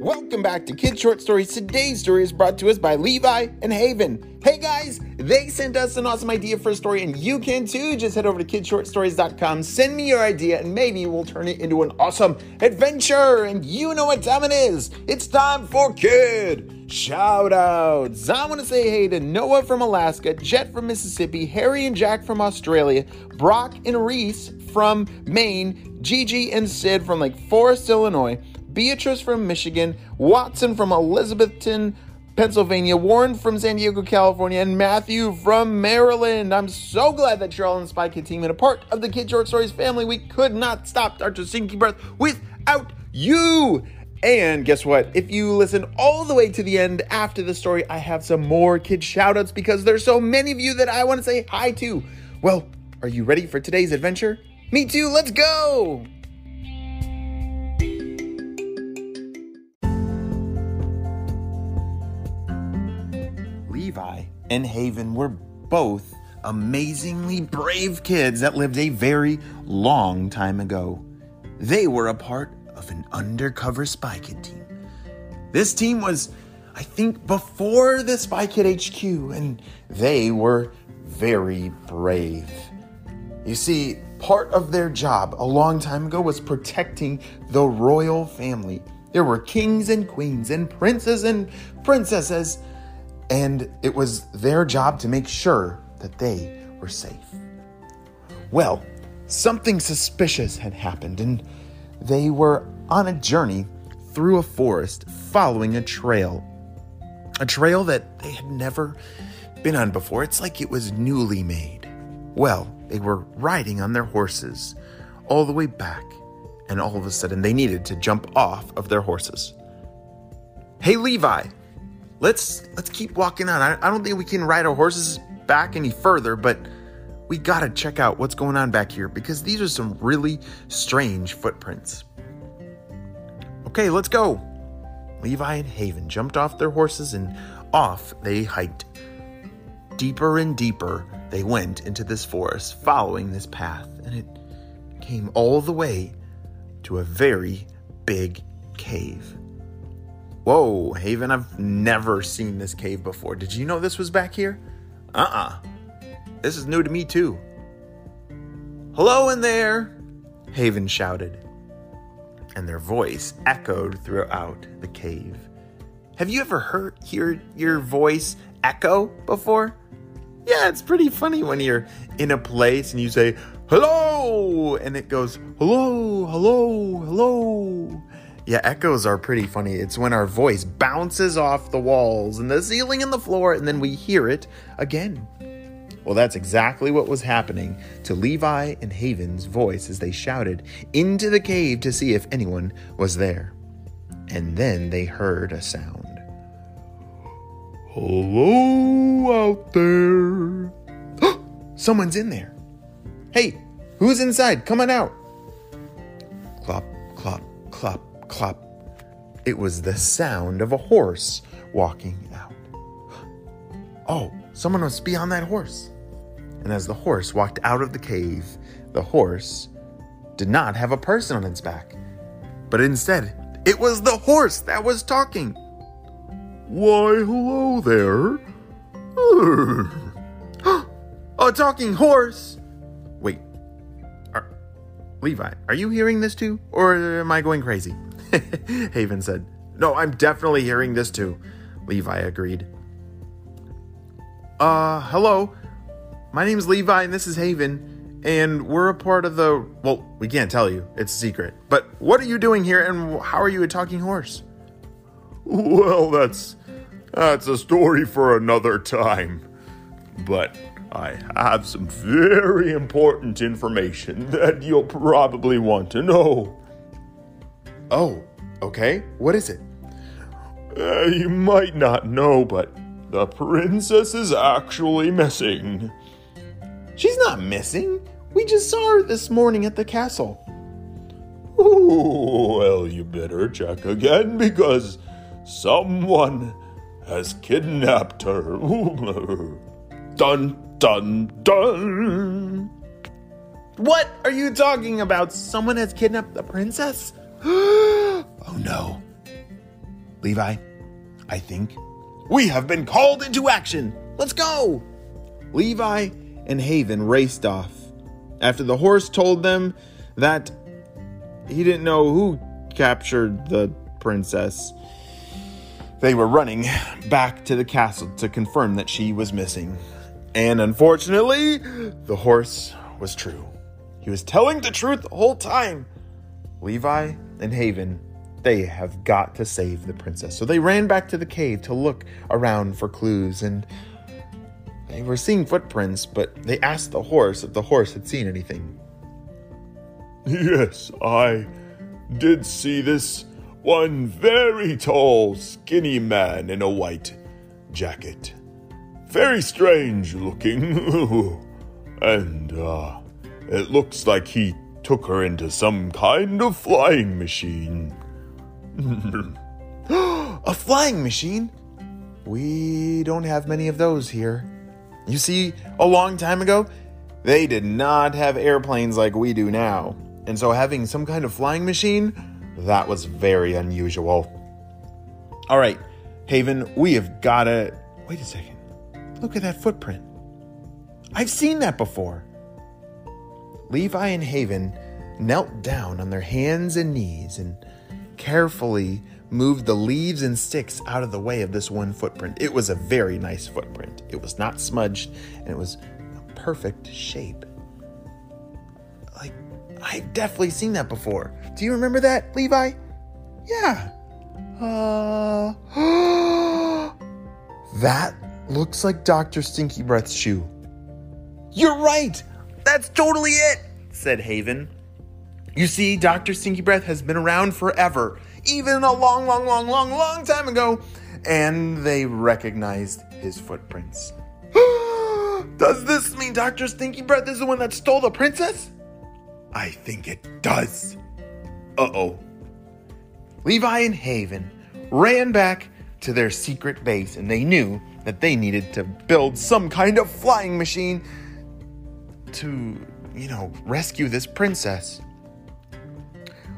Welcome back to Kid Short Stories. Today's story is brought to us by Levi and Haven. Hey guys, they sent us an awesome idea for a story, and you can too. Just head over to kidshortstories.com, send me your idea, and maybe we'll turn it into an awesome adventure. And you know what time it is. It's time for Kid Shout outs. I want to say hey to Noah from Alaska, Jet from Mississippi, Harry and Jack from Australia, Brock and Reese from Maine, Gigi and Sid from Lake Forest, Illinois. Beatrice from Michigan, Watson from Elizabethtown, Pennsylvania, Warren from San Diego, California, and Matthew from Maryland. I'm so glad that you're all in Spy team and a part of the Kid Short Stories family. We could not stop Dr. Stinky Breath without you. And guess what? If you listen all the way to the end after the story, I have some more kid shoutouts because there's so many of you that I want to say hi to. Well, are you ready for today's adventure? Me too, let's go! Levi and Haven were both amazingly brave kids that lived a very long time ago. They were a part of an undercover spy kid team. This team was, I think, before the Spy Kid HQ, and they were very brave. You see, part of their job a long time ago was protecting the royal family. There were kings and queens and princes and princesses and it was their job to make sure that they were safe. Well, something suspicious had happened, and they were on a journey through a forest following a trail. A trail that they had never been on before. It's like it was newly made. Well, they were riding on their horses all the way back, and all of a sudden they needed to jump off of their horses. Hey, Levi, let's let's keep walking on. I, I don't think we can ride our horses back any further, but we gotta check out what's going on back here because these are some really strange footprints. Okay, let's go. Levi and Haven jumped off their horses and off they hiked. Deeper and deeper they went into this forest, following this path, and it came all the way to a very big cave. Whoa, Haven, I've never seen this cave before. Did you know this was back here? Uh uh-uh. uh This is new to me, too. Hello in there, Haven shouted, and their voice echoed throughout the cave. Have you ever heard hear your voice echo before? Yeah, it's pretty funny when you're in a place and you say, hello, and it goes, hello, hello, hello. Yeah, echoes are pretty funny. It's when our voice bounces off the walls and the ceiling and the floor, and then we hear it again. Well, that's exactly what was happening to Levi and Haven's voice as they shouted into the cave to see if anyone was there. And then they heard a sound. Hello out there. Someone's in there. Hey, who's inside? Come on out. Clop, clop, clop clop. It was the sound of a horse walking out. Oh, someone must be on that horse. And as the horse walked out of the cave, the horse did not have a person on its back, but instead, it was the horse that was talking. Why, hello there. a talking horse. Wait, are, Levi, are you hearing this too? Or am I going crazy? Haven said. No, I'm definitely hearing this too. Levi agreed. Uh, hello. My name's Levi and this is Haven, and we're a part of the. Well, we can't tell you, it's a secret. But what are you doing here and how are you a talking horse? Well, that's. That's a story for another time. But I have some very important information that you'll probably want to know. Oh, okay. What is it? Uh, you might not know, but the princess is actually missing. She's not missing. We just saw her this morning at the castle. Ooh, well, you better check again because someone has kidnapped her. dun, dun, dun. What are you talking about? Someone has kidnapped the princess? oh no. Levi, I think we have been called into action. Let's go! Levi and Haven raced off. After the horse told them that he didn't know who captured the princess, they were running back to the castle to confirm that she was missing. And unfortunately, the horse was true. He was telling the truth the whole time. Levi and Haven, they have got to save the princess. So they ran back to the cave to look around for clues and they were seeing footprints, but they asked the horse if the horse had seen anything. Yes, I did see this one very tall, skinny man in a white jacket. Very strange looking. and, uh, it looks like he took her into some kind of flying machine. a flying machine? We don't have many of those here. You see, a long time ago, they did not have airplanes like we do now. And so having some kind of flying machine, that was very unusual. All right, Haven, we have got to. Wait a second. Look at that footprint. I've seen that before. Levi and Haven knelt down on their hands and knees and carefully moved the leaves and sticks out of the way of this one footprint. It was a very nice footprint. It was not smudged and it was a perfect shape. Like, I've definitely seen that before. Do you remember that, Levi? Yeah. Uh, that looks like Dr. Stinky Breath's shoe. You're right. That's totally it, said Haven. You see, Dr. Stinky Breath has been around forever even a long, long, long, long, long time ago, and they recognized his footprints. does this mean Dr. Stinky Breath is the one that stole the princess? I think it does. Uh oh. Levi and Haven ran back to their secret base, and they knew that they needed to build some kind of flying machine to, you know, rescue this princess.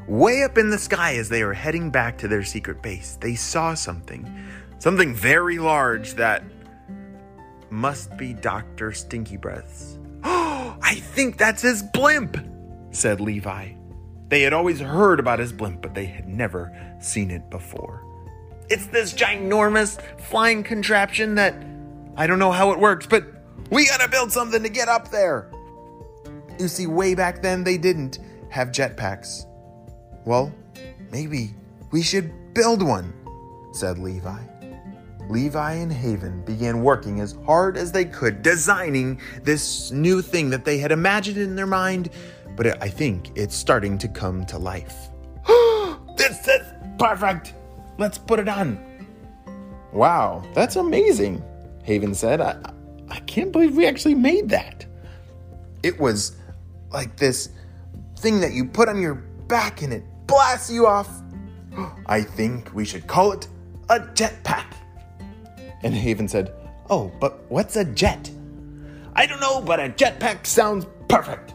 Way up in the sky, as they were heading back to their secret base, they saw something. Something very large that must be Dr. Stinky Breath's. Oh, I think that's his blimp, said Levi. They had always heard about his blimp, but they had never seen it before. It's this ginormous flying contraption that I don't know how it works, but we gotta build something to get up there. You see, way back then, they didn't have jetpacks. Well, maybe we should build one, said Levi. Levi and Haven began working as hard as they could, designing this new thing that they had imagined in their mind, but I think it's starting to come to life. this is perfect! Let's put it on. Wow, that's amazing, Haven said. I, I can't believe we actually made that. It was like this thing that you put on your back and it blasts you off. I think we should call it a jetpack. And Haven said, Oh, but what's a jet? I don't know, but a jetpack sounds perfect.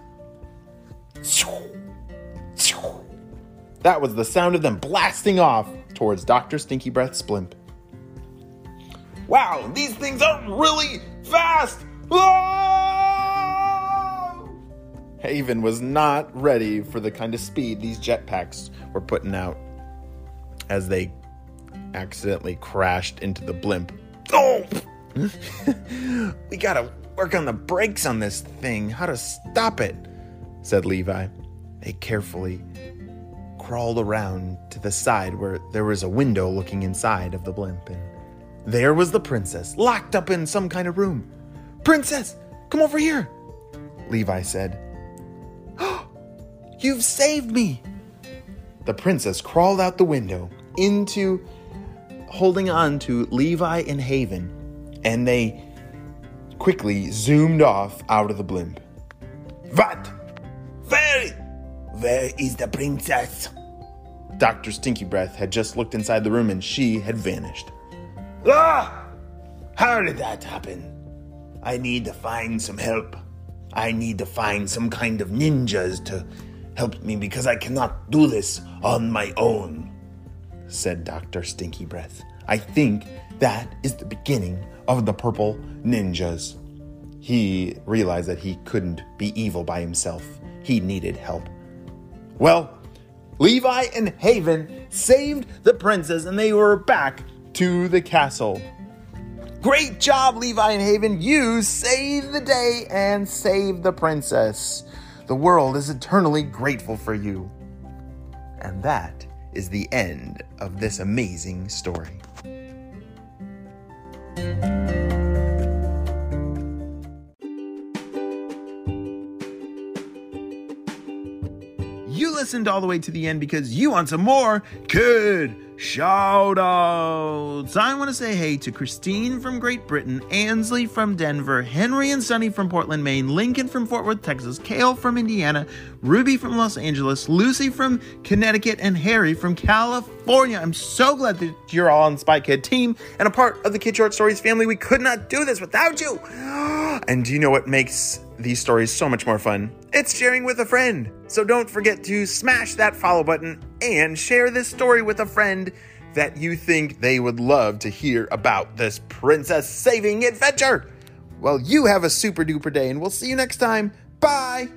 That was the sound of them blasting off towards Dr. Stinky Breath's blimp. Wow, these things are really fast! Ah! Haven was not ready for the kind of speed these jetpacks were putting out as they accidentally crashed into the blimp. Oh! we gotta work on the brakes on this thing, how to stop it, said Levi. They carefully crawled around to the side where there was a window looking inside of the blimp, and there was the princess, locked up in some kind of room. Princess, come over here, Levi said. You've saved me! The princess crawled out the window into holding on to Levi and Haven, and they quickly zoomed off out of the blimp. What? Where? Where is the princess? Dr. Stinky Breath had just looked inside the room and she had vanished. Ah! How did that happen? I need to find some help. I need to find some kind of ninjas to help me because I cannot do this on my own. said Dr. Stinky Breath. I think that is the beginning of the purple ninjas. He realized that he couldn't be evil by himself. He needed help. Well, Levi and Haven saved the princess and they were back to the castle. Great job, Levi and Haven. You saved the day and saved the princess. The world is eternally grateful for you. And that is the end of this amazing story. You listened all the way to the end because you want some more kid shout outs. I want to say hey to Christine from Great Britain, Ansley from Denver, Henry and Sunny from Portland, Maine, Lincoln from Fort Worth, Texas, Kale from Indiana, Ruby from Los Angeles, Lucy from Connecticut, and Harry from California. I'm so glad that you're all on the Spy Kid team and a part of the Kid Short Stories family. We could not do this without you. And do you know what makes these stories so much more fun? It's sharing with a friend. So don't forget to smash that follow button and share this story with a friend that you think they would love to hear about this princess saving adventure. Well, you have a super duper day, and we'll see you next time. Bye.